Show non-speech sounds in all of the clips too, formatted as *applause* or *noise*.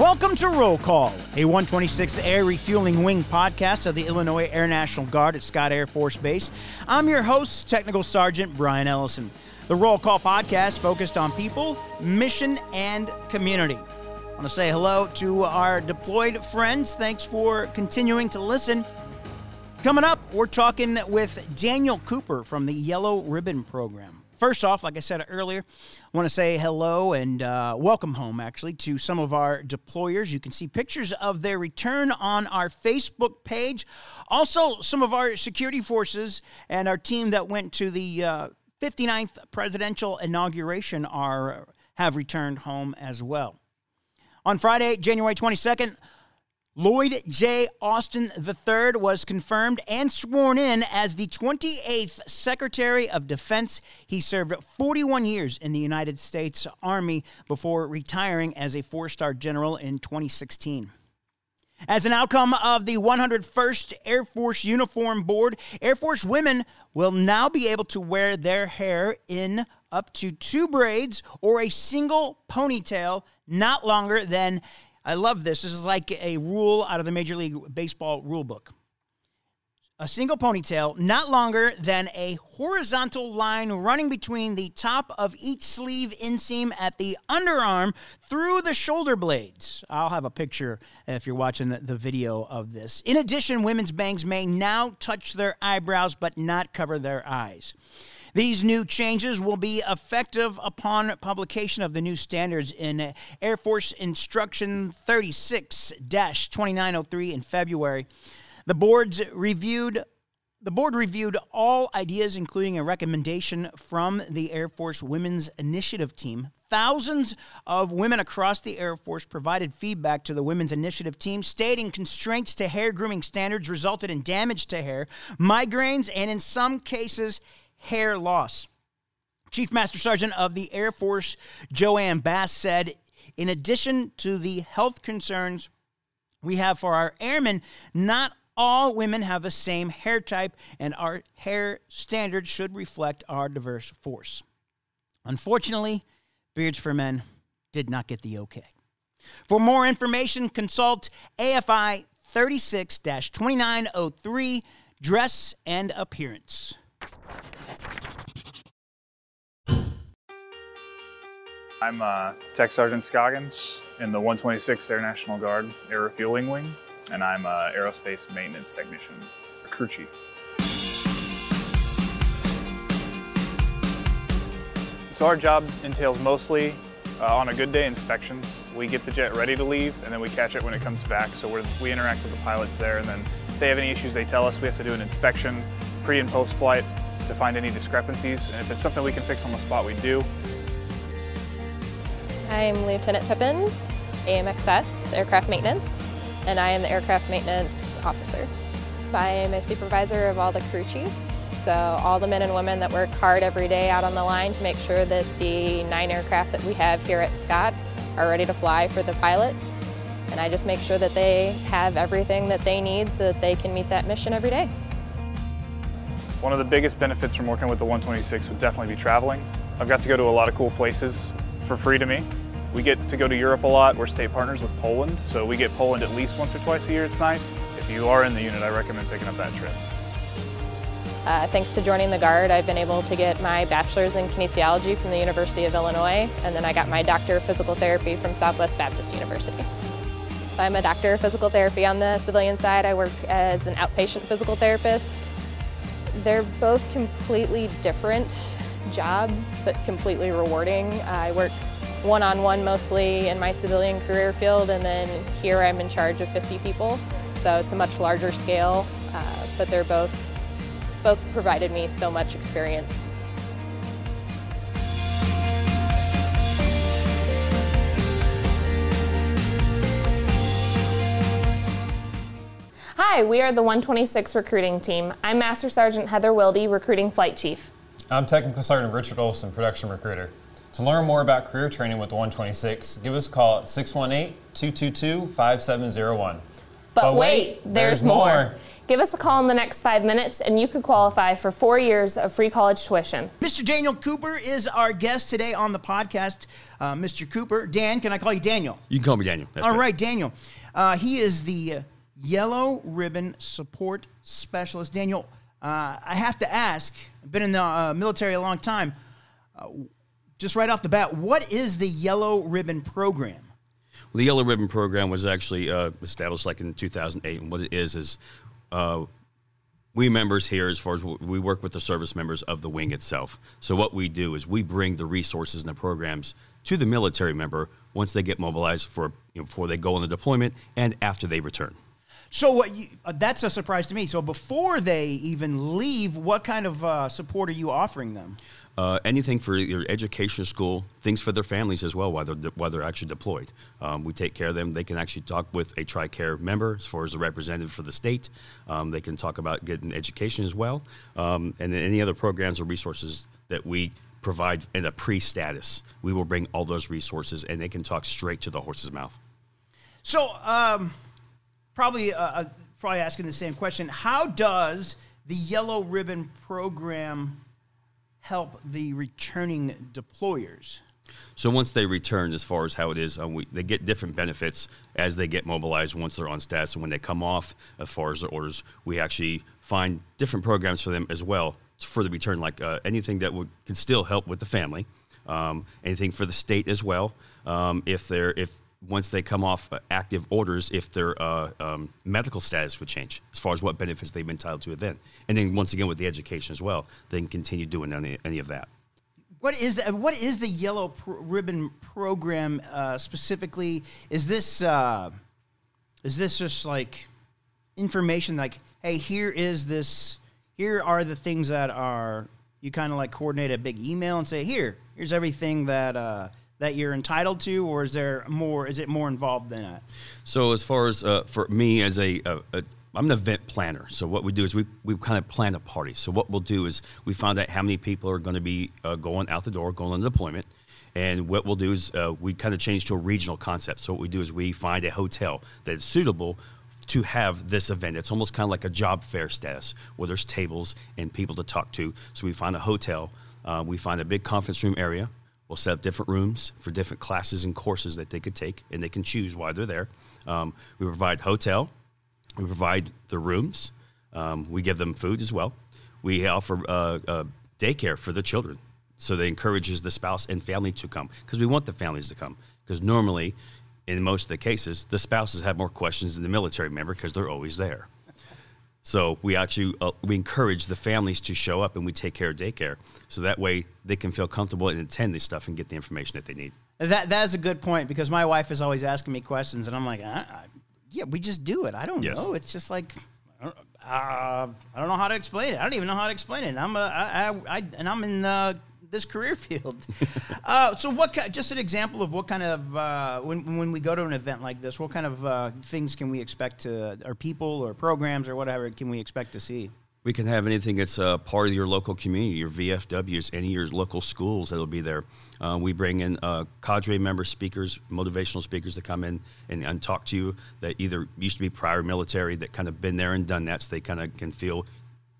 Welcome to Roll Call, a 126th Air Refueling Wing podcast of the Illinois Air National Guard at Scott Air Force Base. I'm your host, Technical Sergeant Brian Ellison. The Roll Call podcast focused on people, mission, and community. I want to say hello to our deployed friends. Thanks for continuing to listen. Coming up, we're talking with Daniel Cooper from the Yellow Ribbon Program. First off, like I said earlier, I want to say hello and uh, welcome home, actually, to some of our deployers. You can see pictures of their return on our Facebook page. Also, some of our security forces and our team that went to the uh, 59th presidential inauguration are have returned home as well. On Friday, January 22nd, Lloyd J. Austin III was confirmed and sworn in as the 28th Secretary of Defense. He served 41 years in the United States Army before retiring as a four star general in 2016. As an outcome of the 101st Air Force Uniform Board, Air Force women will now be able to wear their hair in up to two braids or a single ponytail, not longer than I love this. This is like a rule out of the Major League Baseball rule book. A single ponytail, not longer than a horizontal line running between the top of each sleeve inseam at the underarm through the shoulder blades. I'll have a picture if you're watching the, video of this. In addition, women's bangs may now touch their eyebrows but not cover their eyes. These new changes will be effective upon publication of the new standards in Air Force Instruction 36 2903 in February. The board's reviewed the board reviewed all ideas, including a recommendation from the Air Force Women's Initiative Team. Thousands of women across the Air Force provided feedback to the Women's Initiative Team, stating constraints to hair grooming standards resulted in damage to hair, migraines, and in some cases, hair loss. Chief Master Sergeant of the Air Force JoAnne Bass said, in addition to the health concerns we have for our airmen, not all women have the same hair type, and our hair standards should reflect our diverse force. Unfortunately, Beards for Men did not get the okay. For more information, consult AFI 36 2903 Dress and Appearance. I'm uh, Tech Sergeant Scoggins in the 126th Air National Guard Air Refueling Wing, and I'm an aerospace maintenance technician, a crew chief. So our job entails mostly uh, on a good day inspections. We get the jet ready to leave and then we catch it when it comes back. So we interact with the pilots there and then if they have any issues they tell us. We have to do an inspection pre and post flight to find any discrepancies. And if it's something we can fix on the spot, we do. I'm Lieutenant Pippins, AMXS, Aircraft Maintenance, and I am the Aircraft Maintenance Officer. I am a supervisor of all the crew chiefs, so all the men and women that work hard every day out on the line to make sure that the nine aircraft that we have here at Scott are ready to fly for the pilots. And I just make sure that they have everything that they need so that they can meet that mission every day. One of the biggest benefits from working with the 126 would definitely be traveling. I've got to go to a lot of cool places for free to me. We get to go to Europe a lot. We're state partners with Poland, so we get Poland at least once or twice a year. It's nice. If you are in the unit, I recommend picking up that trip. Uh, thanks to joining the Guard, I've been able to get my bachelor's in kinesiology from the University of Illinois, and then I got my doctor of physical therapy from Southwest Baptist University. I'm a doctor of physical therapy on the civilian side. I work as an outpatient physical therapist they're both completely different jobs, but completely rewarding. I work one-on-one mostly in my civilian career field, and then here I'm in charge of 50 people. So it's a much larger scale, uh, but they're both, both provided me so much experience. Hi, we are the 126 recruiting team. I'm Master Sergeant Heather Wilde, recruiting flight chief. I'm Technical Sergeant Richard Olson, production recruiter. To learn more about career training with the 126, give us a call at 618 222 5701. But wait, there's more. Give us a call in the next five minutes and you could qualify for four years of free college tuition. Mr. Daniel Cooper is our guest today on the podcast. Uh, Mr. Cooper, Dan, can I call you Daniel? You can call me Daniel. That's All good. right, Daniel. Uh, he is the Yellow Ribbon Support Specialist. Daniel, uh, I have to ask, I've been in the uh, military a long time. Uh, just right off the bat, what is the Yellow Ribbon Program? Well, the Yellow Ribbon Program was actually uh, established like in 2008, and what it is is uh, we members here, as far as we work with the service members of the wing itself. So what we do is we bring the resources and the programs to the military member once they get mobilized for you know, before they go on the deployment and after they return. So what you, uh, that's a surprise to me. So before they even leave, what kind of uh, support are you offering them? Uh, anything for your education, school, things for their families as well while they're, while they're actually deployed. Um, we take care of them. They can actually talk with a TRICARE member as far as the representative for the state. Um, they can talk about getting education as well. Um, and then any other programs or resources that we provide in a pre-status, we will bring all those resources and they can talk straight to the horse's mouth. So, um, probably, uh, uh, probably asking the same question. How does the Yellow Ribbon Program help the returning deployers? So once they return, as far as how it is, um, we, they get different benefits as they get mobilized once they're on status. And when they come off, as far as their orders, we actually find different programs for them as well for the return, like uh, anything that would can still help with the family, um, anything for the state as well. Um, if they're if once they come off uh, active orders, if their uh, um, medical status would change as far as what benefits they've been entitled to then, and then once again with the education as well, they can continue doing any, any of that. What is the, what is the Yellow Pro- Ribbon Program uh, specifically? Is this uh, is this just like information? Like, hey, here is this. Here are the things that are. You kind of like coordinate a big email and say, here, here's everything that uh, that you're entitled to, or is there more? Is it more involved than that? So as far as uh, for me as a, a, a I'm an event planner. So what we do is we, we kind of plan a party. So what we'll do is we find out how many people are going to be uh, going out the door, going on deployment. And what we'll do is uh, we kind of change to a regional concept. So what we do is we find a hotel that is suitable to have this event. It's almost kind of like a job fair status where there's tables and people to talk to. So we find a hotel. Uh, we find a big conference room area. We'll set up different rooms for different classes and courses that they could take, and they can choose why they're there. Um, we provide hotel, we provide the rooms. Um, we give them food as well. We offer uh, uh, daycare for the children, so that encourages the spouse and family to come because we want the families to come. Because normally, in most of the cases, the spouses have more questions than the military member because they're always there. So we actually uh, we encourage the families to show up and we take care of daycare, so that way they can feel comfortable and attend this stuff and get the information that they need. That that is a good point because my wife is always asking me questions, and I'm like, I, I, yeah, we just do it. I don't Yes. know. It's just like. I don't, uh, I don't know how to explain it. I don't even know how to explain it. I'm a, I, I, I, and I'm in uh, this career field. *laughs* uh, so, what? ki- Just an example of what kind of uh, when when we go to an event like this, what kind of uh, things can we expect to, or people, or programs, or whatever, can we expect to see? We can have anything that's uh, part of your local community, your VFWs, any of your local schools that'll be there. Uh, we bring in uh, cadre member speakers, motivational speakers that come in and, and talk to you that either used to be prior military that kind of been there and done that, so they kind of can feel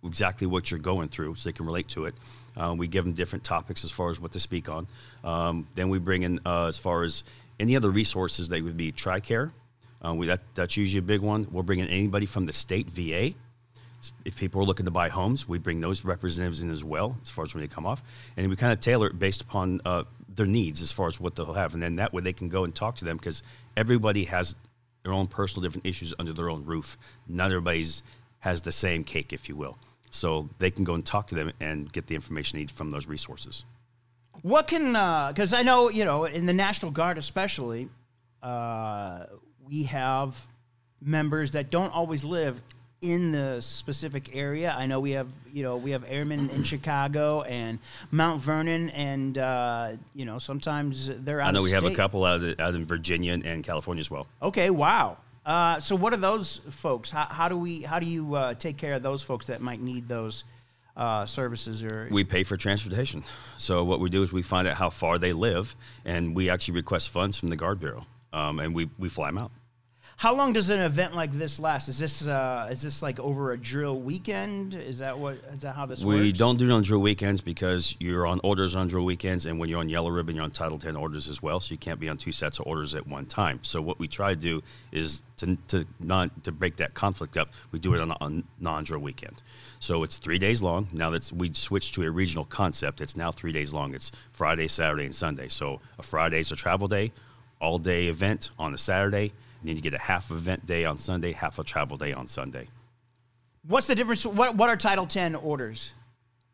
exactly what you're going through, so they can relate to it. Uh, we give them different topics as far as what to speak on. Um, then we bring in uh, as far as any other resources that would be TRICARE. Uh, we, that, that's usually a big one. We'll bring in anybody from the state VA if people are looking to buy homes, we bring those representatives in as well, as far as when they come off, and we kind of tailor it based upon uh, their needs as far as what they'll have, and then that way they can go and talk to them because everybody has their own personal different issues under their own roof. Not everybody's has the same cake, if you will, so they can go and talk to them and get the information they need from those resources. What can, because I know, you know, in the National Guard especially, uh, we have members that don't always live in the specific area. I know we have, you know, we have airmen in Chicago and Mount Vernon, and, uh, you know, sometimes they're out I know we have a couple out, of, out in Virginia and California as well. Okay, wow. Uh, so what are those folks? How, how do we, how do you uh, take care of those folks that might need those uh, services or We pay for transportation. So what we do is we find out how far they live, and we actually request funds from the Guard Bureau, um, and we, we fly them out. How long does an event like this last? Is this uh, is this like over a drill weekend? Is that what is that how this We works? We don't do it on drill weekends because you're on orders on drill weekends, and when you're on yellow ribbon, you're on Title 10 orders as well. So you can't be on two sets of orders at one time. So what we try to do is to to not to break that conflict up. We do it on a non drill weekend. So it's three days long. Now that we switched to a regional concept, it's now three days long. It's Friday, Saturday, and Sunday. So a Friday is a travel day, all day event on a Saturday, and then you get a half event day on Sunday, half a travel day on Sunday. What's the difference? What what are Title Ten orders?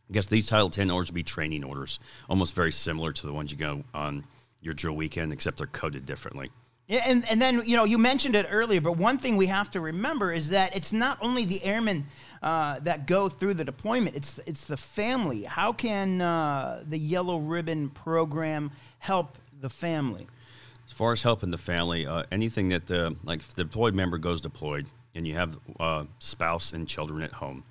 I guess these Title 10 orders would be training orders, almost very similar to the ones you go on your drill weekend, except they're coded differently. Yeah, and, and then you know you mentioned it earlier, but one thing we have to remember is that it's not only the airmen uh, that go through the deployment; it's it's the family. How can uh, the Yellow Ribbon program help the family? As far as helping the family, uh, anything that the like if the deployed member goes deployed and you have uh, spouse and children at home,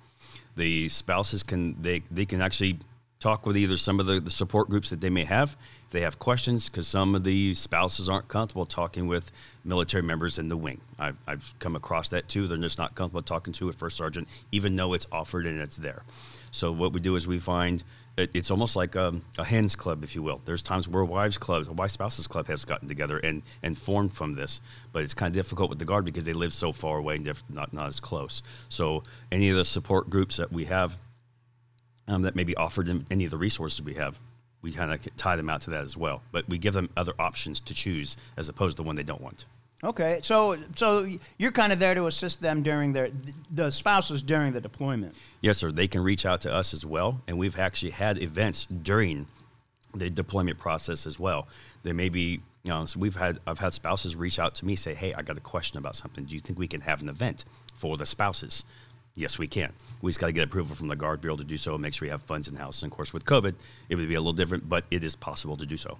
the spouses can they they can actually talk with either some of the, the support groups that they may have. If they have questions because some of the spouses aren't comfortable talking with military members in the wing. I've, I've come across that too. They're just not comfortable talking to a first sergeant even though it's offered and it's there. So what we do is we find it, it's almost like a, a hens club if you will there's times where wives clubs wife spouses club has gotten together and, and formed from this but it's kind of difficult with the guard because they live so far away and not, not as close so any of the support groups that we have um, that may be offered any of the resources we have. We kind of tie them out to that as well, but we give them other options to choose as opposed to the one they don't want. Okay, so so you're kind of there to assist them during their the spouses during the deployment. Yes, sir. They can reach out to us as well, and we've actually had events during the deployment process as well. There may be, you know, so we've had I've had spouses reach out to me say, "Hey, I got a question about something. Do you think we can have an event for the spouses?" Yes, we can. We just got to get approval from the Guard Bureau to do so and make sure we have funds in house. And of course, with COVID, it would be a little different, but it is possible to do so.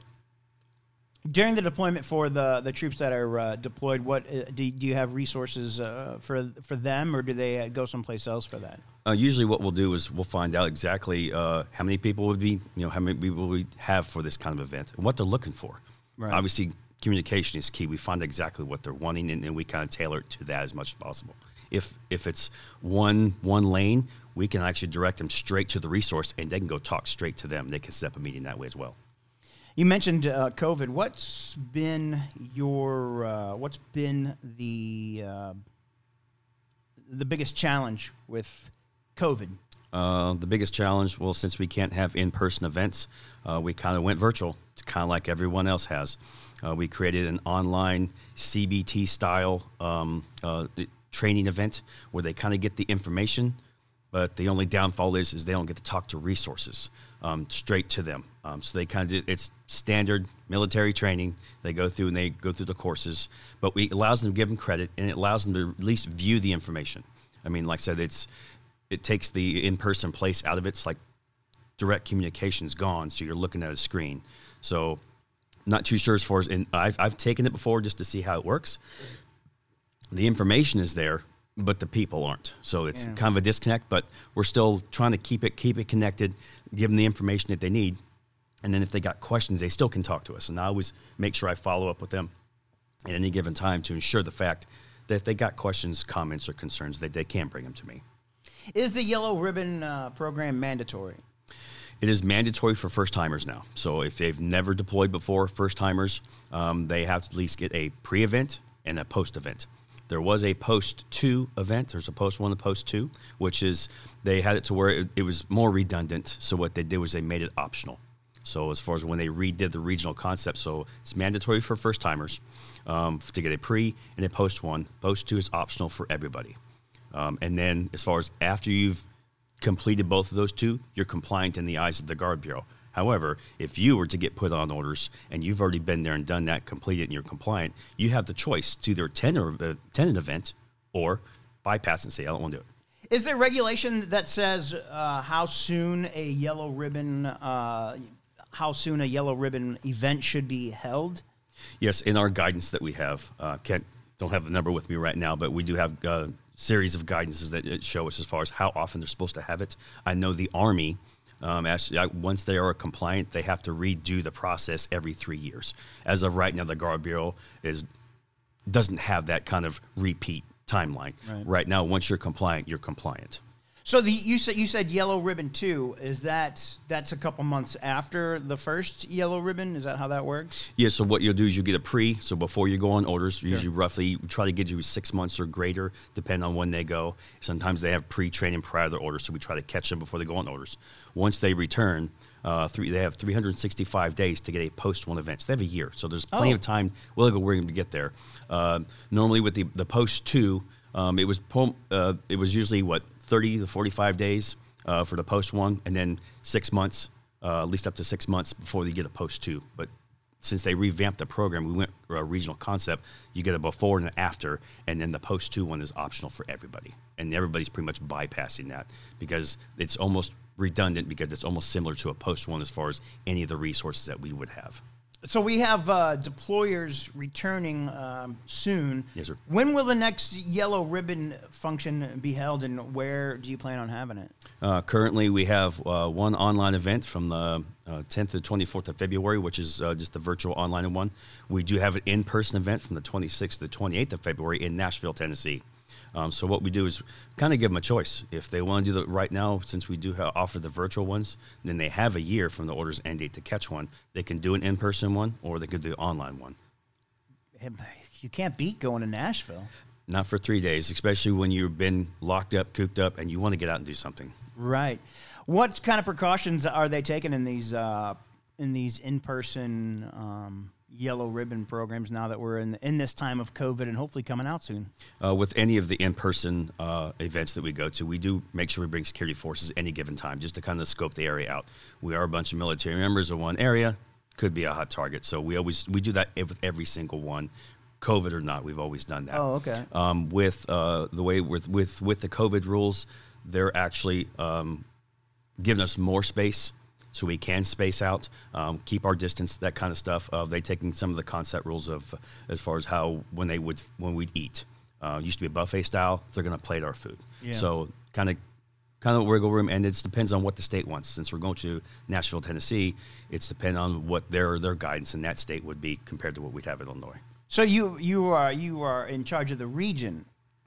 During the deployment for the, the troops that are uh, deployed, what uh, do, do you have resources uh, for for them, or do they uh, go someplace else for that? Uh, usually, what we'll do is we'll find out exactly uh, how many people would be, you know, how many people we have for this kind of event and what they're looking for. Right. Obviously, communication is key. We find exactly what they're wanting, and, and we kind of tailor it to that as much as possible. If if it's one one lane, we can actually direct them straight to the resource, and they can go talk straight to them. They can set up a meeting that way as well. You mentioned uh, COVID. What's been your uh, what's been the uh, the biggest challenge with COVID? Uh, the biggest challenge, well, since we can't have in-person events, uh, we kind of went virtual, kind of like everyone else has. Uh, we created an online CBT style um, training event where they kind of get the information, but the only downfall is is they don't get to talk to resources um, straight to them. Um, so they kind of it's standard military training. They go through and they go through the courses, but we allows them to give them credit and it allows them to at least view the information. I mean, like I said, it's it takes the in-person place out of it. It's like direct communication's gone, so you're looking at a screen. So not too sure as far as and I've I've taken it before just to see how it works. The information is there, but the people aren't. So it's Yeah. kind of a disconnect. But we're still trying to keep it keep it connected, give them the information that they need, and then if they got questions, they still can talk to us. And I always make sure I follow up with them at any given time to ensure the fact that if they got questions, comments, or concerns, that they can bring them to me. Is the Yellow Ribbon uh, program mandatory? It is mandatory for first timers now. So if they've never deployed before, first timers, um, they have to at least get a pre event and a post event. There was a post two event. There's a post one and post two, which is they had it to where it, it was more redundant. So what they did was they made it optional. So as far as when they redid the regional concept, so it's mandatory for first timers um, to get a pre and a post one. Post two is optional for everybody. Um, and then as far as after you've completed both of those two, you're compliant in the eyes of the Guard Bureau. However, if you were to get put on orders and you've already been there and done that, completed, and you're compliant, you have the choice to either attend, or, uh, attend an event or bypass and say, I don't want to do it. Is there regulation that says uh, how soon a yellow ribbon uh, how soon a yellow ribbon event should be held? Yes, in our guidance that we have, uh, can't don't have the number with me right now, but we do have a series of guidances that show us as far as how often they're supposed to have it. I know the Army, um, as, once they are compliant, they have to redo the process every three years. As of right now, the Guard Bureau is doesn't have that kind of repeat timeline. Right. right now, once you're compliant, you're compliant. So the you said you said yellow ribbon two is that that's a couple months after the first yellow ribbon? Is that how that works? Yeah, so what you'll do is you get a pre. So before you go on orders, usually roughly we try to get you six months or greater, depending on when they go. Sometimes they have pre-training prior to their orders, so we try to catch them before they go on orders. Once they return, uh, three, they have 365 days to get a post one event. So they have a year, so there's plenty Oh. of time. We'll go where to get there. Uh, normally with the the post two, um, it was uh, it was usually what 30 to 45 days uh, for the post one, and then six months, uh, at least up to six months before you get a post two. But since they revamped the program, we went a regional concept. You get a before and an after, and then the post two one is optional for everybody, and everybody's pretty much bypassing that because it's almost redundant because it's almost similar to a post one as far as any of the resources that we would have. So we have uh, deployers returning um, soon. Yes, sir. When will the next yellow ribbon function be held, and where do you plan on having it? Uh, currently, we have uh, one online event from the uh, 10th to 24th of February, which is uh, just the virtual online one. We do have an in person event from the 26th to the 28th of February in Nashville, Tennessee. Um, so, what we do is kind of give them a choice. If they want to do that right now, since we do ha- offer the virtual ones, then they have a year from the order's end date to catch one. They can do an in person one or they could do an online one. You can't beat going to Nashville. Not for three days, especially when you've been locked up, cooped up, and you want to get out and do something. Right. What kind of precautions are they taking in these uh, in these in person um, yellow ribbon programs now that we're in in this time of COVID and hopefully coming out soon? Uh, with any of the in-person uh, events that we go to, we do make sure we bring security forces any given time, just to kind of scope the area out. We are a bunch of military members of one area, could be a hot target, so we always we do that with every single one, COVID or not. We've always done that. Oh, okay. Um, with uh, the way with with with the COVID rules, they're actually um, giving us more space so we can space out, um, keep our distance, that kind of stuff. Uh, they taking some of the concept rules of as far as how when they would when we'd eat. Uh, used to be a buffet style. They're going to plate our food. Yeah. So kind of kind of wiggle room, and it depends on what the state wants. Since we're going to Nashville, Tennessee, it's depend on what their their guidance in that state would be compared to what we'd have in Illinois. So you you are you are in charge of the region,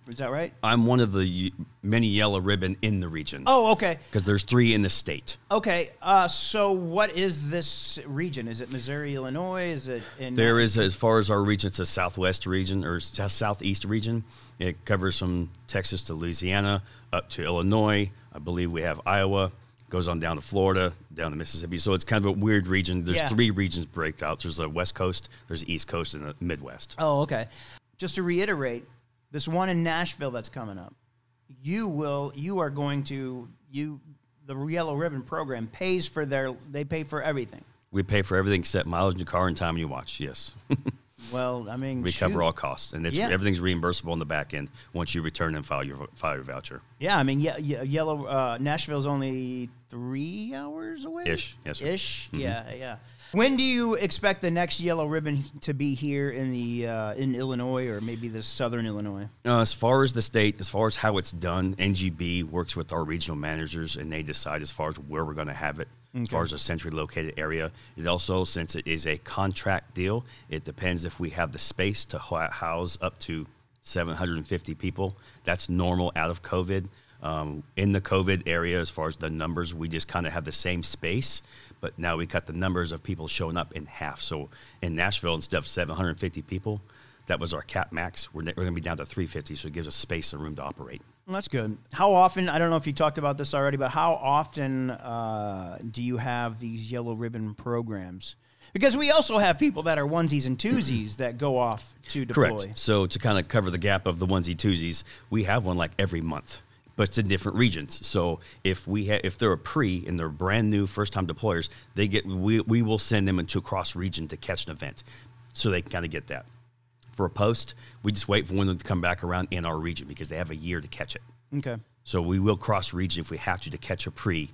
is that right? I'm one of the many yellow ribbon in the region. Oh, okay, because there's three in the state. okay. Uh, so what is this region? Is it Missouri, Illinois? Is it in? There is, as far as our region, it's a southwest region or southeast region. It covers from Texas to Louisiana up to Illinois. I believe we have Iowa, goes on down to Florida, down to Mississippi. So it's kind of a weird region. There's Yeah. three regions break out. There's the West Coast, there's the East Coast, and the Midwest. Oh, okay. Just to reiterate, this one in Nashville that's coming up, you will you are going to you the Yellow Ribbon program pays for their they pay for everything. We pay for everything except mileage in your car and time you watch. Yes, *laughs* Well, I mean, we shoot. cover all costs, and it's, Yeah. everything's reimbursable on the back end once you return and file your file your voucher. Yeah, I mean, yeah, yeah Yellow uh, Nashville's only three hours away. Ish, yes, sir. Ish. Yeah, yeah. When do you expect the next Yellow Ribbon to be here in the uh, in Illinois or maybe the Southern Illinois? Uh, as far as the state, as far as how it's done, NGB works with our regional managers and they decide as far as where we're going to have it. As far as a centrally located area, it also, since it is a contract deal, it depends if we have the space to house up to 750 people. That's normal out of COVID. Um, in the COVID area, as far as the numbers, we just kind of have the same space, but now we cut the numbers of people showing up in half. So in Nashville, instead of 750 people, that was our cap max. We're, we're going to be down to 350, so it gives us space and room to operate. Well, that's good. How often? I don't know if you talked about this already, but how often uh, do you have these Yellow Ribbon programs? Because we also have people that are onesies and twosies that go off to deploy. Correct. So to kind of cover the gap of the onesie twosies, we have one like every month, but it's in different regions. So if we ha- if they're a pre and they're brand new first time deployers, they get we we will send them into a cross region to catch an event, so they can kind of get that. For a post, we just wait for one of them to come back around in our region because they have a year to catch it. Okay. So we will cross region if we have to to catch a pre,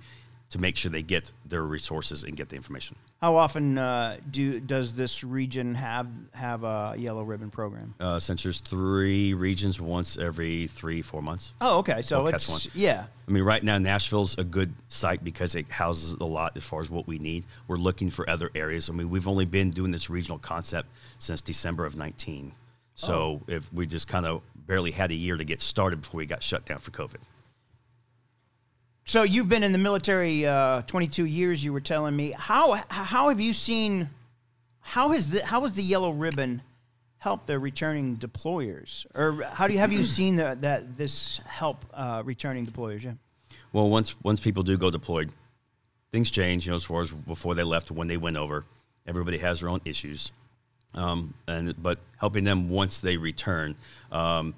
to make sure they get their resources and get the information. How often uh, do does this region have have a Yellow Ribbon program? Uh, since there's three regions, once every three four months. Oh, okay. So We'll it's yeah. I mean, right now Nashville's a good site because it houses a lot as far as what we need. We're looking for other areas. I mean, we've only been doing this regional concept since December of 19. So if we just kind of barely had a year to get started before we got shut down for COVID. So you've been in the military uh, 22 years. You were telling me how how have you seen how has the how has the yellow ribbon helped the returning deployers, or how do you have you seen the, that this help uh, returning deployers? Yeah. Well, once once people do go deployed, things change. You know, as far as before they left, when they went over, everybody has their own issues. Um, and but helping them once they return, um,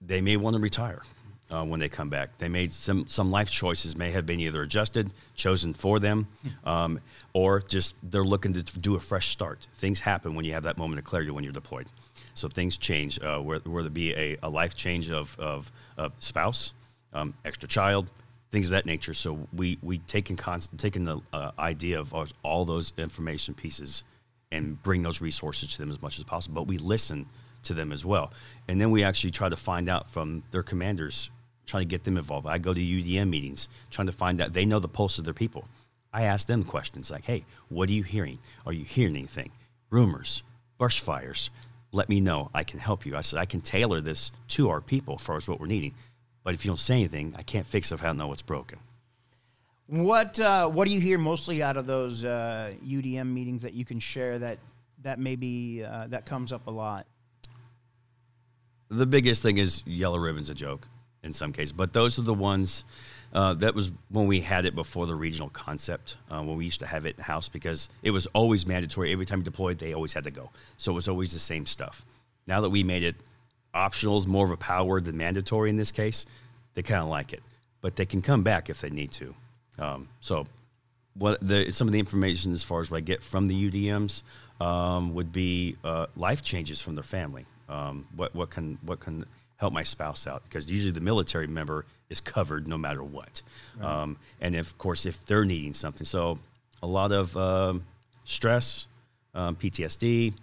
they may want to retire uh, when they come back. They made some some life choices may have been either adjusted, chosen for them, um, or just they're looking to do a fresh start. Things happen when you have that moment of clarity when you're deployed. So things change. Uh, whether it be a, a life change of of, of spouse, um, extra child, things of that nature. So we we taken constant taking the uh, idea of all those information pieces and bring those resources to them as much as possible. But we listen to them as well, and then we actually try to find out from their commanders, trying to get them involved. I go to UDM meetings, trying to find out they know the pulse of their people. I ask them questions like, "Hey, what are you hearing? Are you hearing anything? Rumors, brush fires? Let me know. I can help you." I said I can tailor this to our people as far as what we're needing. But if you don't say anything, I can't fix it if I don't know what's broken. What uh, What do you hear mostly out of those uh, UDM meetings that you can share that that maybe uh, that comes up a lot? The biggest thing is yellow ribbon's a joke in some cases, but those are the ones. Uh, that was when we had it before the regional concept, uh, when we used to have it in house because it was always mandatory. Every time you deployed, they always had to go. So it was always the same stuff. Now that we made it optional is more of a power word than mandatory in this case, they kind of like it. But they can come back if they need to. Um, so, what the, some of the information as far as what I get from the UDMs um, would be uh, life changes from their family. Um, what what can what can help my spouse out because usually the military member is covered no matter what, right. Um, and if, of course if they're needing something. So a lot of um, stress, um, PTSD,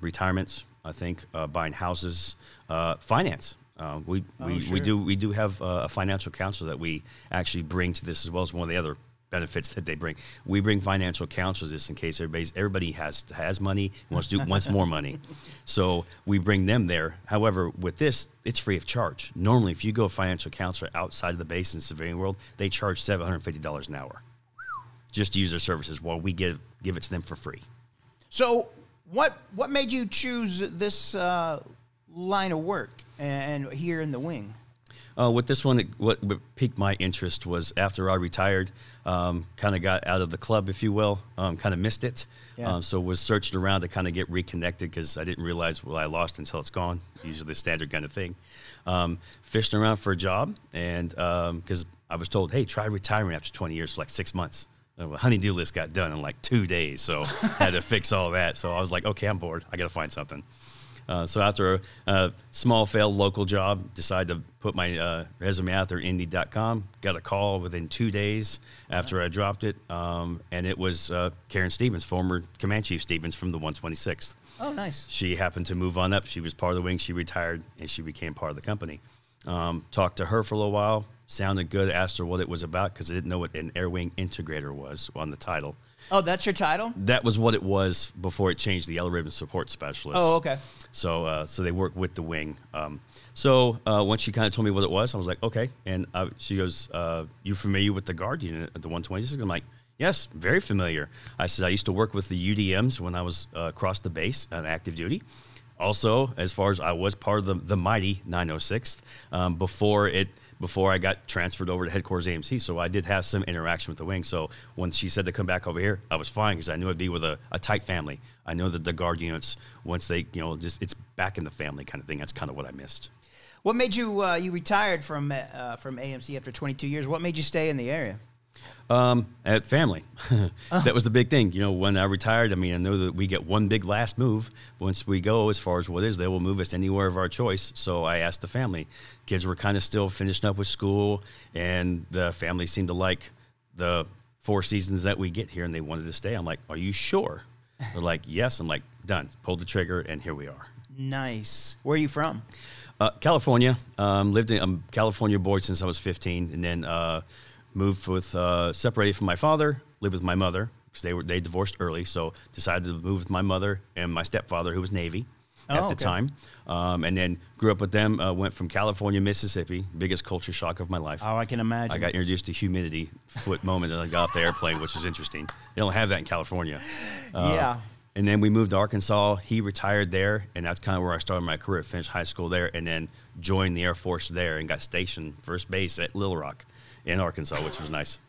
retirements. I think uh, buying houses, uh, finance. Uh, we, oh, we, sure. we do we do have a financial counselor that we actually bring to this as well as one of the other benefits that they bring. We bring financial counselors just in case everybody's everybody has has money wants to wants more money, *laughs* so we bring them there. However, with this, it's free of charge. Normally, if you go financial counselor outside of the base in the civilian world, they charge seven hundred fifty dollars an hour just to use their services. While we give give it to them for free. So, what what made you choose this uh, line of work and here in the wing? Uh, with this one, what, piqued my interest was after I retired, um, kind of got out of the club, if you will, um, kind of missed it. Yeah. Um, so was searching around to kind of get reconnected because I didn't realize what I lost until it's gone. Usually the standard kind of thing. Um, fishing around for a job, and because um, I was told, hey, try retiring after 20 years for like six months. The honeydew list got done in like two days, so *laughs* had to fix all that. So I was like, okay, I'm bored. I got to find something. Uh, so after a, a, small failed local job, decided to put my uh, resume out there, Indeed.com. Got a call within two days after I dropped it, um, and it was uh, Karen Stevens, former Command Chief Stevens from the 126th. Oh, nice. She happened to move on up. She was part of the wing. She retired, and she became part of the company. Um, talked to her for a little while. Sounded good. Asked her what it was about because I didn't know what an air wing integrator was on the title. Oh, that's your title? That was what it was before it changed the Yellow Ribbon Support Specialist. Oh, okay. So, uh, so they work with the wing. Um, so uh, once she kind of told me what it was, I was like, okay. And uh, she goes, uh, "You familiar with the guard unit at the 126?" I'm like, "Yes, very familiar." I said, "I used to work with the UDMs when I was uh, across the base on active duty." Also, as far as I was part of the, the mighty 906th um, before it before I got transferred over to headquarters AMC. So I did have some interaction with the wing. So when she said to come back over here, I was fine because I knew I'd be with a, a, tight family. I know that the guard units, once they, you know, just it's back in the family kind of thing. That's kind of what I missed. What made you uh, you retired from uh, from AMC after 22 years? What made you stay in the area? Um, at family. oh. *laughs* That was the big thing. You know, when I retired, I mean, I know that we get one big last move. Once we go, as far as what is, they will move us anywhere of our choice. So I asked the family. Kids were kind of still finishing up with school, and the family seemed to like the four seasons that we get here, and they wanted to stay. I'm like, Are you sure? They're like, Yes. I'm like, Done. Pulled the trigger, and here we are. Nice. Where are you from? Uh, California. Um, lived in I'm California boy since I was 15, and then uh, moved with uh, separated from my father, lived with my mother because they were they divorced early. So decided to move with my mother and my stepfather, who was Navy. Oh, at the okay. time, um, and then grew up with them. Uh, went from California, Mississippi, biggest culture shock of my life. Oh, I can imagine. I got introduced to humidity foot moment that I got off the airplane, which was interesting. They don't have that in California. Uh, yeah. And then we moved to Arkansas. He retired there, and that's kind of where I started my career. Finished high school there, and then joined the Air Force there, and got stationed first base at Little Rock, in Arkansas, which was nice. *laughs*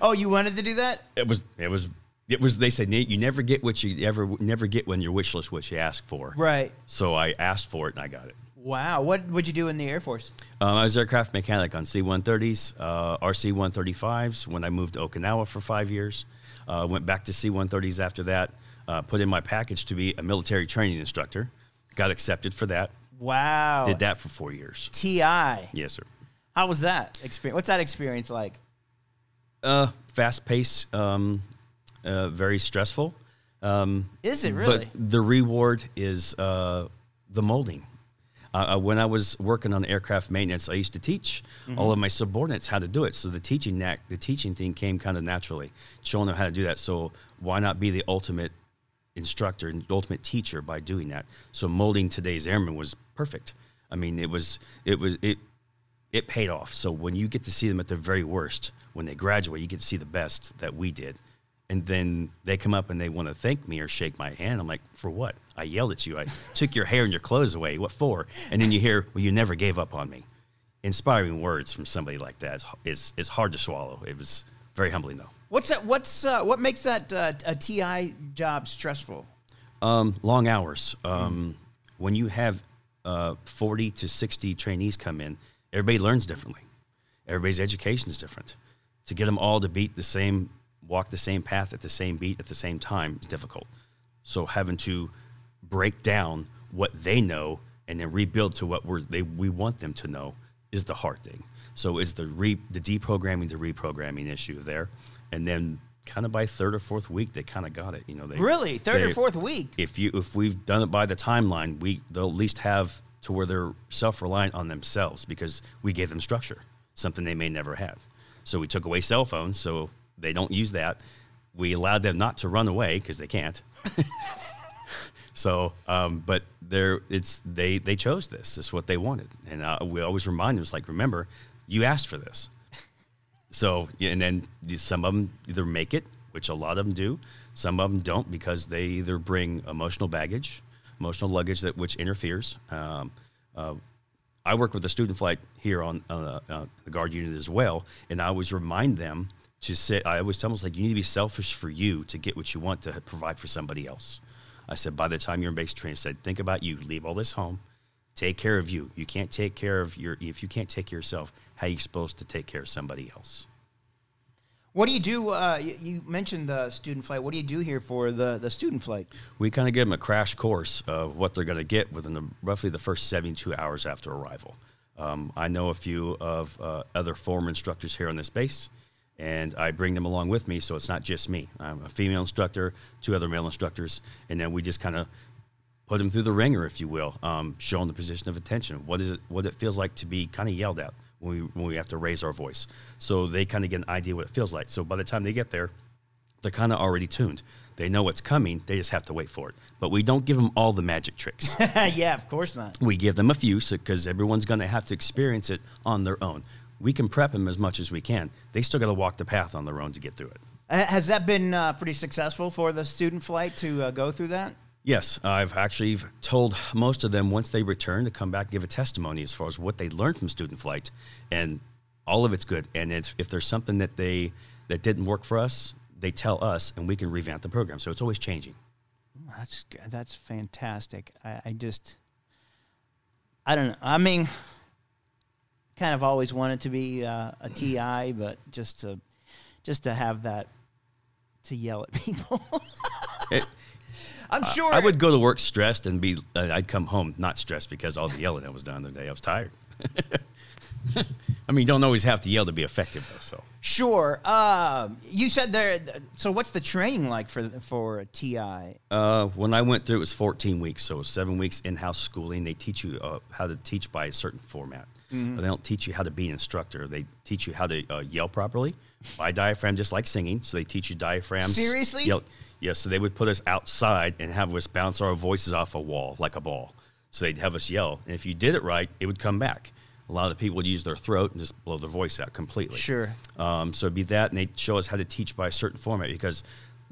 Oh, you wanted to do that? It was. It was. It was. They said you never get what you ever never get when your wish list what you ask for. Right. So I asked for it, and I got it. Wow. What would you do in the Air Force? Um, I was aircraft mechanic on C-130s, uh, RC-135s. When I moved to Okinawa for five years, uh, went back to C-130s after that. Uh, put in my package to be a military training instructor. Got accepted for that. Wow. Did that for four years. TI. Yes, sir. How was that experience? What's that experience like? Uh, fast pace, um, uh, very stressful. Um, Is it really? But the reward is uh, the molding. Uh, uh, when I was working on aircraft maintenance, I used to teach Mm-hmm. all of my subordinates how to do it. So the teaching knack, the teaching thing came kind of naturally, showing them how to do that. So why not be the ultimate instructor and ultimate teacher by doing that? So molding today's airmen was perfect. I mean, it was it was it it paid off. So when you get to see them at their very worst, when they graduate, you get to see the best that we did. And then they come up and they want to thank me or shake my hand. I'm like, for what? I yelled at you. I *laughs* took your hair and your clothes away. What for? And then you hear, well, you never gave up on me. Inspiring words from somebody like that is, is, is hard to swallow. It was very humbling, though. What's that? What's uh, what makes that uh, a TI job stressful? Um, long hours. Um, When you have uh, 40 to 60 trainees come in, everybody learns differently. Everybody's education is different. To get them all to beat the same, walk the same path at the same beat at the same time is difficult. So having to break down what they know and then rebuild to what we're, they, we want them to know is the hard thing. So it's the re, the deprogramming to reprogramming issue there, and then kind of by third or fourth week they kind of got it. You know, they Really, third or fourth week? if you if we've done it by the timeline, we they'll at least have to where they're self reliant on themselves because we gave them structure, something they may never have. So we took away cell phones, so they don't use that. We allowed them not to run away because they can't. *laughs* so, um, but they're it's they they chose this. Is what they wanted, and uh, we always remind them, it's like remember, you asked for this. So, and then some of them either make it, which a lot of them do. Some of them don't because they either bring emotional baggage, emotional luggage that which interferes. Um, uh, I work with a student flight here on uh, uh, the guard unit as well, and I always remind them to sit. I always tell them like you need to be selfish for you to get what you want to provide for somebody else. I said by the time you're in basic training, I said think about you. Leave all this home. Take care of you. You can't take care of your. If you can't take care of yourself, how are you supposed to take care of somebody else? What do you do? Uh, you, mentioned the student flight. What do you do here for the, the student flight? We kind of give them a crash course of what they're going to get within the, roughly the first 72 hours after arrival. Um, I know a few of uh, other former instructors here on this base, and I bring them along with me, so it's not just me. I'm a female instructor, two other male instructors, and then we just kind of put them through the ringer, if you will, um, show them the position of attention. What is it? What it feels like to be kind of yelled at when we when we have to raise our voice, so they kind of get an idea what it feels like. So by the time they get there, they're kind of already tuned. They know what's coming. They just have to wait for it. But we don't give them all the magic tricks. *laughs* yeah, of course not. we give them a few because everyone's going to have to experience it on their own. We can prep them as much as we can. They still got to walk the path on their own to get through it. Has that been uh, pretty successful for the student flight to uh, go through that? Yes, I've actually told most of them once they return to come back and give a testimony as far as what they learned from student flight, and all of it's good. And if, if there's something that they that didn't work for us, they tell us, and we can revamp the program. So it's always changing. That's that's fantastic. I, I just, I don't know. I mean, kind of always wanted to be uh, a TI, but just to, just to have that, to yell at people. *laughs* It- I'm sure. I would go to work stressed and be. Uh, I'd come home not stressed because all the yelling I was done the day. I was tired. *laughs* I mean, you don't always have to yell to be effective, though. So Sure. Um, you said there. So, what's the training like for for a TI? uh, when I went through, it was 14 weeks. So seven weeks in-house schooling. They teach you uh, how to teach by a certain format. They don't teach you how to be an instructor. They teach you how to uh, yell properly by diaphragm, just like singing. So they teach you diaphragms. Seriously? Yell. Yes. so they would put us outside and have us bounce our voices off a wall like a ball. So they'd have us yell, and if you did it right, it would come back. A lot of the people would use their throat and just blow their voice out completely. Sure. Um, so it'd be that, and they'd show us how to teach by a certain format because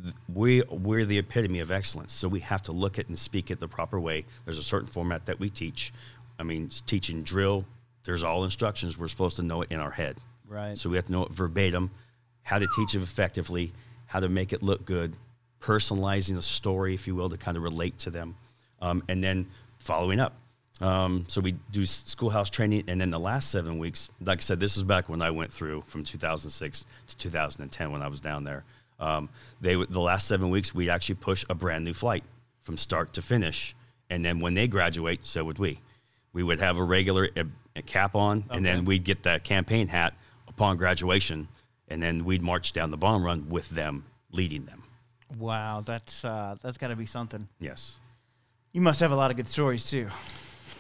th- we we're the epitome of excellence. So we have to look at and speak it the proper way. There's a certain format that we teach. I mean, teaching drill. There's all instructions. We're supposed to know it in our head. Right. So we have to know it verbatim, how to teach it effectively, how to make it look good, personalizing a story, if you will, to kind of relate to them, um, and then following up. Um, so we do schoolhouse training, and then the last seven weeks, like I said, this is back when I went through from 2006 to 2010 when I was down there. Um, they the last seven weeks we actually push a brand new flight from start to finish, and then when they graduate, so would we. We would have a regular uh, cap on, and then we'd get that campaign hat upon graduation, and then we'd march down the bomb run with them, leading them. Wow, that's uh, that's got to be something. Yes. You must have a lot of good stories too.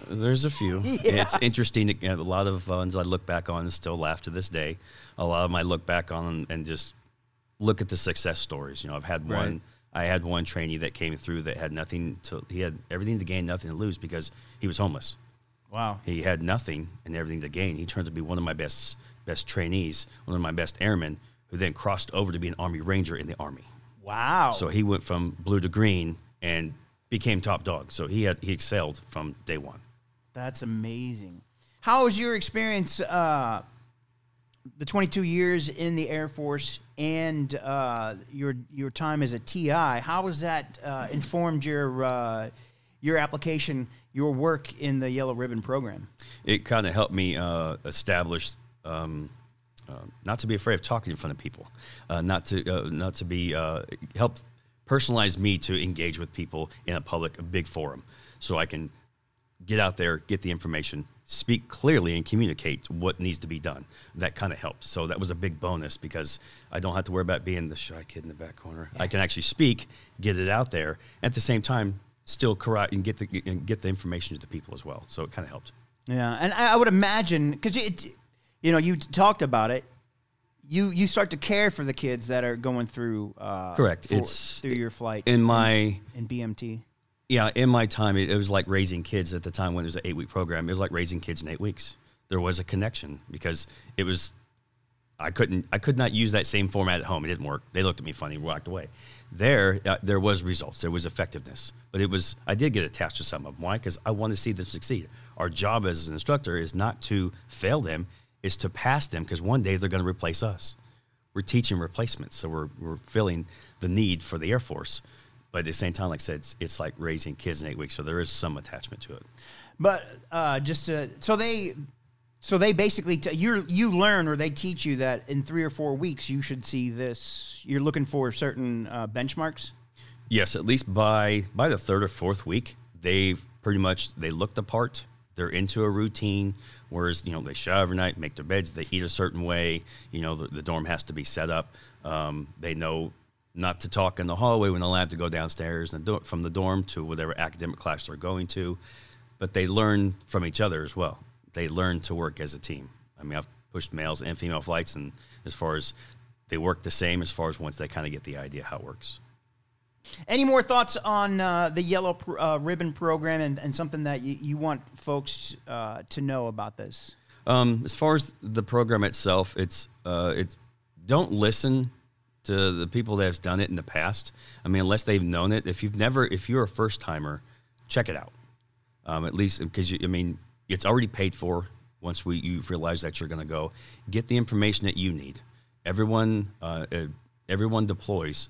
There's a few. *laughs* Yeah. It's interesting. A lot of ones I look back on and still laugh to this day. A lot of them I look back on and just look at the success stories. You know, I've had Right. one. I had one trainee that came through that had nothing to. He had everything to gain, nothing to lose because he was homeless. Wow. He had nothing and everything to gain. He turned to be one of my best best trainees, one of my best airmen, who then crossed over to be an Army Ranger in the Army. Wow. So he went from blue to green and became top dog. So he had he excelled from day one. That's amazing. How was your experience, uh, the 22 years in the Air Force and uh, your your time as a TI? How has that uh, informed your uh, your application, your work in the Yellow Ribbon program? it kind of helped me uh, establish um, not to be afraid of talking in front of people, uh, not to uh, not to be uh, help personalize me to engage with people in a public, a big forum, so I can get out there, get the information, speak clearly, and communicate what needs to be done. That kind of helps. So that was a big bonus because I don't have to worry about being the shy kid in the back corner. I can actually speak, get it out there, at the same time, still correct and get the and get the information to the people as well. So it kind of helped. Yeah, and I I would imagine because it, you know, you talked about it. You you start to care for the kids that are going through. Uh, Correct. for- It's- through your flight in my in BMT. yeah in my time it, it was like raising kids at the time when it was an eight week program. It was like raising kids in eight weeks. There was a connection because it was i couldn't i could not use that same format at home. It didn't work. They looked at me funny walked away. There uh, there was results. There was effectiveness. But it was i did get attached to some of them why? Because i want to see them succeed. Our job as an instructor is not to fail them is to pass them because one day they're going to replace us we're teaching replacements, so we're, we're filling the need for the Air Force. But at the same time, like I said, it's, it's like raising kids in eight weeks, so there is some attachment to it. But uh, just to, so they so they basically t- you you learn or they teach you that in three or four weeks you should see this. You're looking for certain uh, benchmarks. Yes, at least by by the third or fourth week, they pretty much they look the part. They're into a routine. Whereas you know they shower every night, make their beds, they eat a certain way. You know the, the dorm has to be set up. Um, they know not to talk in the hallway when allowed to go downstairs and do it from the dorm to whatever academic class they're going to. But they learn from each other as well. They learn to work as a team. I mean, I've pushed males and female flights, and as far as they work the same, as far as once they kind of get the idea how it works. Any more thoughts on uh, the Yellow uh, Ribbon program and, and something that you, you want folks uh, to know about this? Um, as far as the program itself, it's uh, it's don't listen to the people that have done it in the past. I mean, unless they've known it. If you've never, if you're a first timer, check it out. Um, at least because I mean, it's already paid for. Once we you realize that you're going to go, get the information that you need. Everyone, uh, everyone deploys,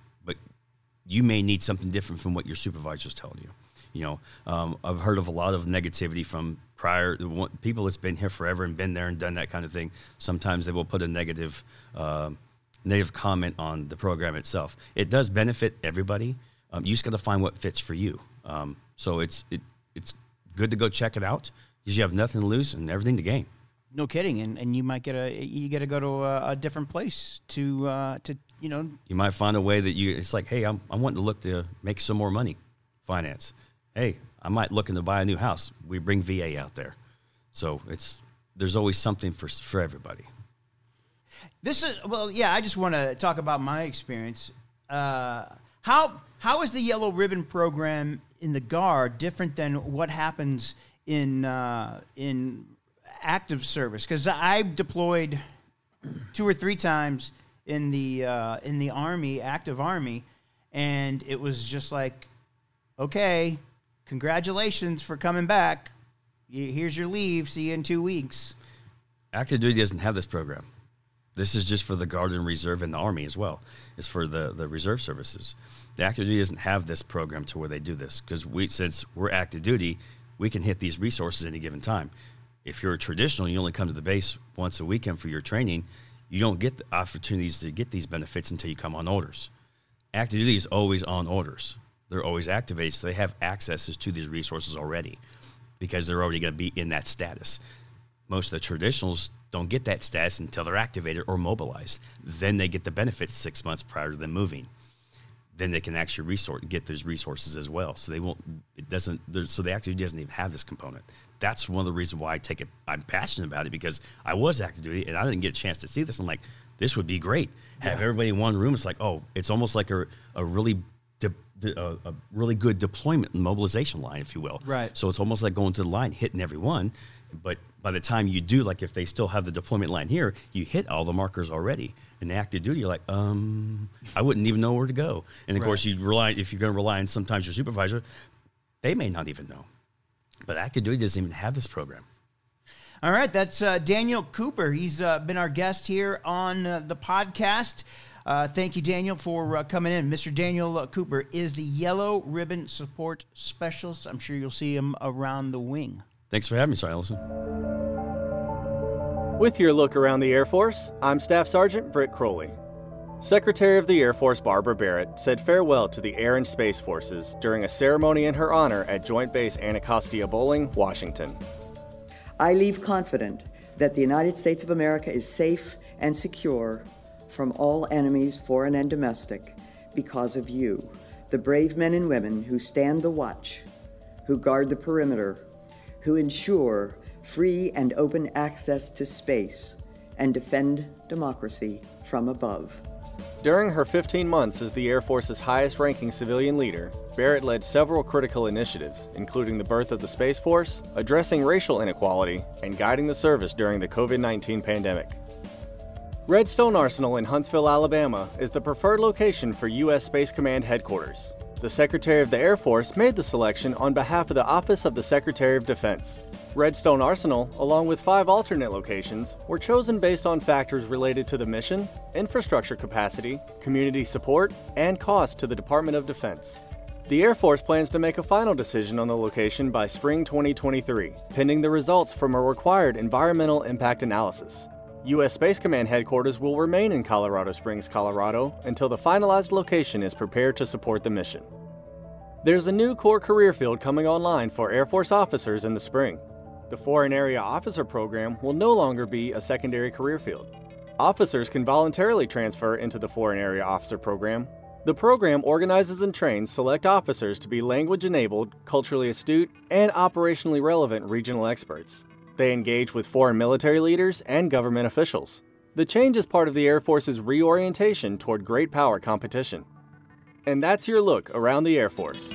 you may need something different from what your supervisor's telling you. You know, um, I've heard of a lot of negativity from prior people that's been here forever and been there and done that kind of thing. Sometimes they will put a negative, uh, negative comment on the program itself. It does benefit everybody. Um, you just got to find what fits for you. Um, so it's it, it's good to go check it out because you have nothing to lose and everything to gain. no kidding, and, and you might get a you get to go to a, a different place to uh, to you know You might find a way that you. It's like, hey, I'm I'm wanting to look to make some more money, finance. Hey, I might looking to buy a new house. We bring VA out there, so it's there's always something for for everybody. This is well, yeah. I just want to talk about my experience. Uh, how how is the yellow ribbon program in the guard different than what happens in uh, in active service? Because I deployed two or three times in the uh, in the army, active army, and it was just like, okay, congratulations for coming back. Here's your leave. See you in two weeks. Active duty doesn't have this program. This is just for the Guard and Reserve and the Army as well. It's for the, the reserve services. The active duty doesn't have this program to where they do this because we since we're active duty, we can hit these resources any given time. If you're a traditional, you only come to the base once a weekend for your training. You don't get the opportunities to get these benefits until you come on orders. Active duty is always on orders. They're always activated, so they have accesses to these resources already because they're already going to be in that status most of the traditionals don't get that status until they're activated or mobilized. Then they get the benefits six months prior to them moving. Then they can actually resort get those resources as well. So they won't. It doesn't. So the active duty doesn't even have this component. That's one of the reasons why I take it. I'm passionate about it because I was active duty and I didn't get a chance to see this. I'm like, this would be great. Have everybody in one room. It's like, oh, it's almost like a a really de- de- a, a really good deployment and mobilization line, if you will. Right. So it's almost like going to the line, hitting every one. But by the time you do, like if they still have the deployment line here, you hit all the markers already. The active duty, you're like, um, I wouldn't even know where to go. And of course, you rely if you're going to rely on sometimes your supervisor, they may not even know. But active duty doesn't even have this program. All right, that's uh, Daniel Cooper. He's uh, been our guest here on uh, the podcast. Uh, thank you, Daniel, for uh, coming in. Mr. Daniel uh, Cooper is the Yellow Ribbon Support Specialist. I'm sure you'll see him around the wing. Thanks for having me, Sorry, Ellison. With your look around the Air Force, I'm Staff Sergeant Britt Crowley. Secretary of the Air Force Barbara Barrett said farewell to the Air and Space Forces during a ceremony in her honor at Joint Base Anacostia Bolling, Washington. I leave confident that the United States of America is safe and secure from all enemies, foreign and domestic, because of you, the brave men and women who stand the watch, who guard the perimeter, who ensure free and open access to space, and defend democracy from above. During her 15 months as the Air Force's highest ranking civilian leader, Barrett led several critical initiatives, including the birth of the Space Force, addressing racial inequality, and guiding the service during the COVID 19 pandemic. Redstone Arsenal in Huntsville, Alabama is the preferred location for U.S. Space Command headquarters. The Secretary of the Air Force made the selection on behalf of the Office of the Secretary of Defense. Redstone Arsenal, along with five alternate locations, were chosen based on factors related to the mission, infrastructure capacity, community support, and cost to the Department of Defense. The Air Force plans to make a final decision on the location by spring 2023, pending the results from a required environmental impact analysis. U.S. Space Command headquarters will remain in Colorado Springs, Colorado, until the finalized location is prepared to support the mission. There's a new core career field coming online for Air Force officers in the spring. The Foreign Area Officer Program will no longer be a secondary career field. Officers can voluntarily transfer into the Foreign Area Officer Program. The program organizes and trains select officers to be language enabled, culturally astute, and operationally relevant regional experts. They engage with foreign military leaders and government officials. The change is part of the Air Force's reorientation toward great power competition. And that's your look around the Air Force.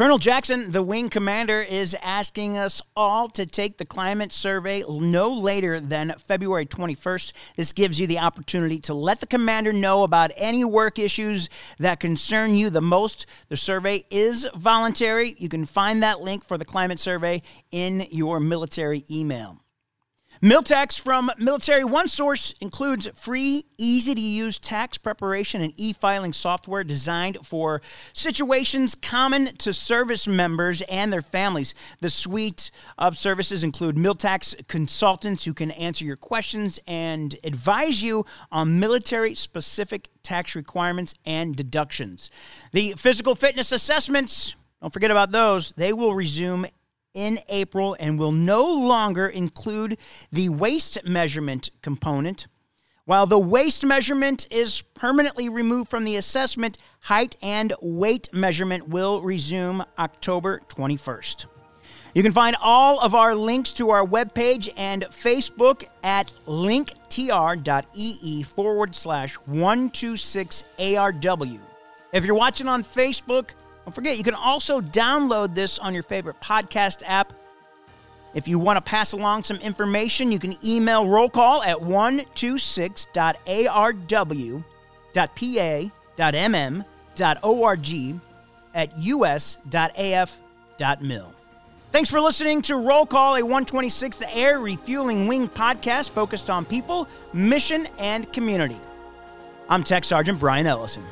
Colonel Jackson, the wing commander, is asking us all to take the climate survey no later than February 21st. This gives you the opportunity to let the commander know about any work issues that concern you the most. The survey is voluntary. You can find that link for the climate survey in your military email. Miltax from Military One Source includes free, easy to use tax preparation and e filing software designed for situations common to service members and their families. The suite of services include Miltax consultants who can answer your questions and advise you on military specific tax requirements and deductions. The physical fitness assessments, don't forget about those, they will resume in April and will no longer include the waist measurement component. While the waist measurement is permanently removed from the assessment, height and weight measurement will resume October 21st. You can find all of our links to our webpage and Facebook at linktr.ee forward slash 126ARW. If you're watching on Facebook, don't forget you can also download this on your favorite podcast app. If you want to pass along some information, you can email roll call at 126.arw.pa.mm.org at us.af.mil. Thanks for listening to Roll Call, a 126th Air Refueling Wing podcast focused on people, mission, and community. I'm Tech Sergeant Brian Ellison.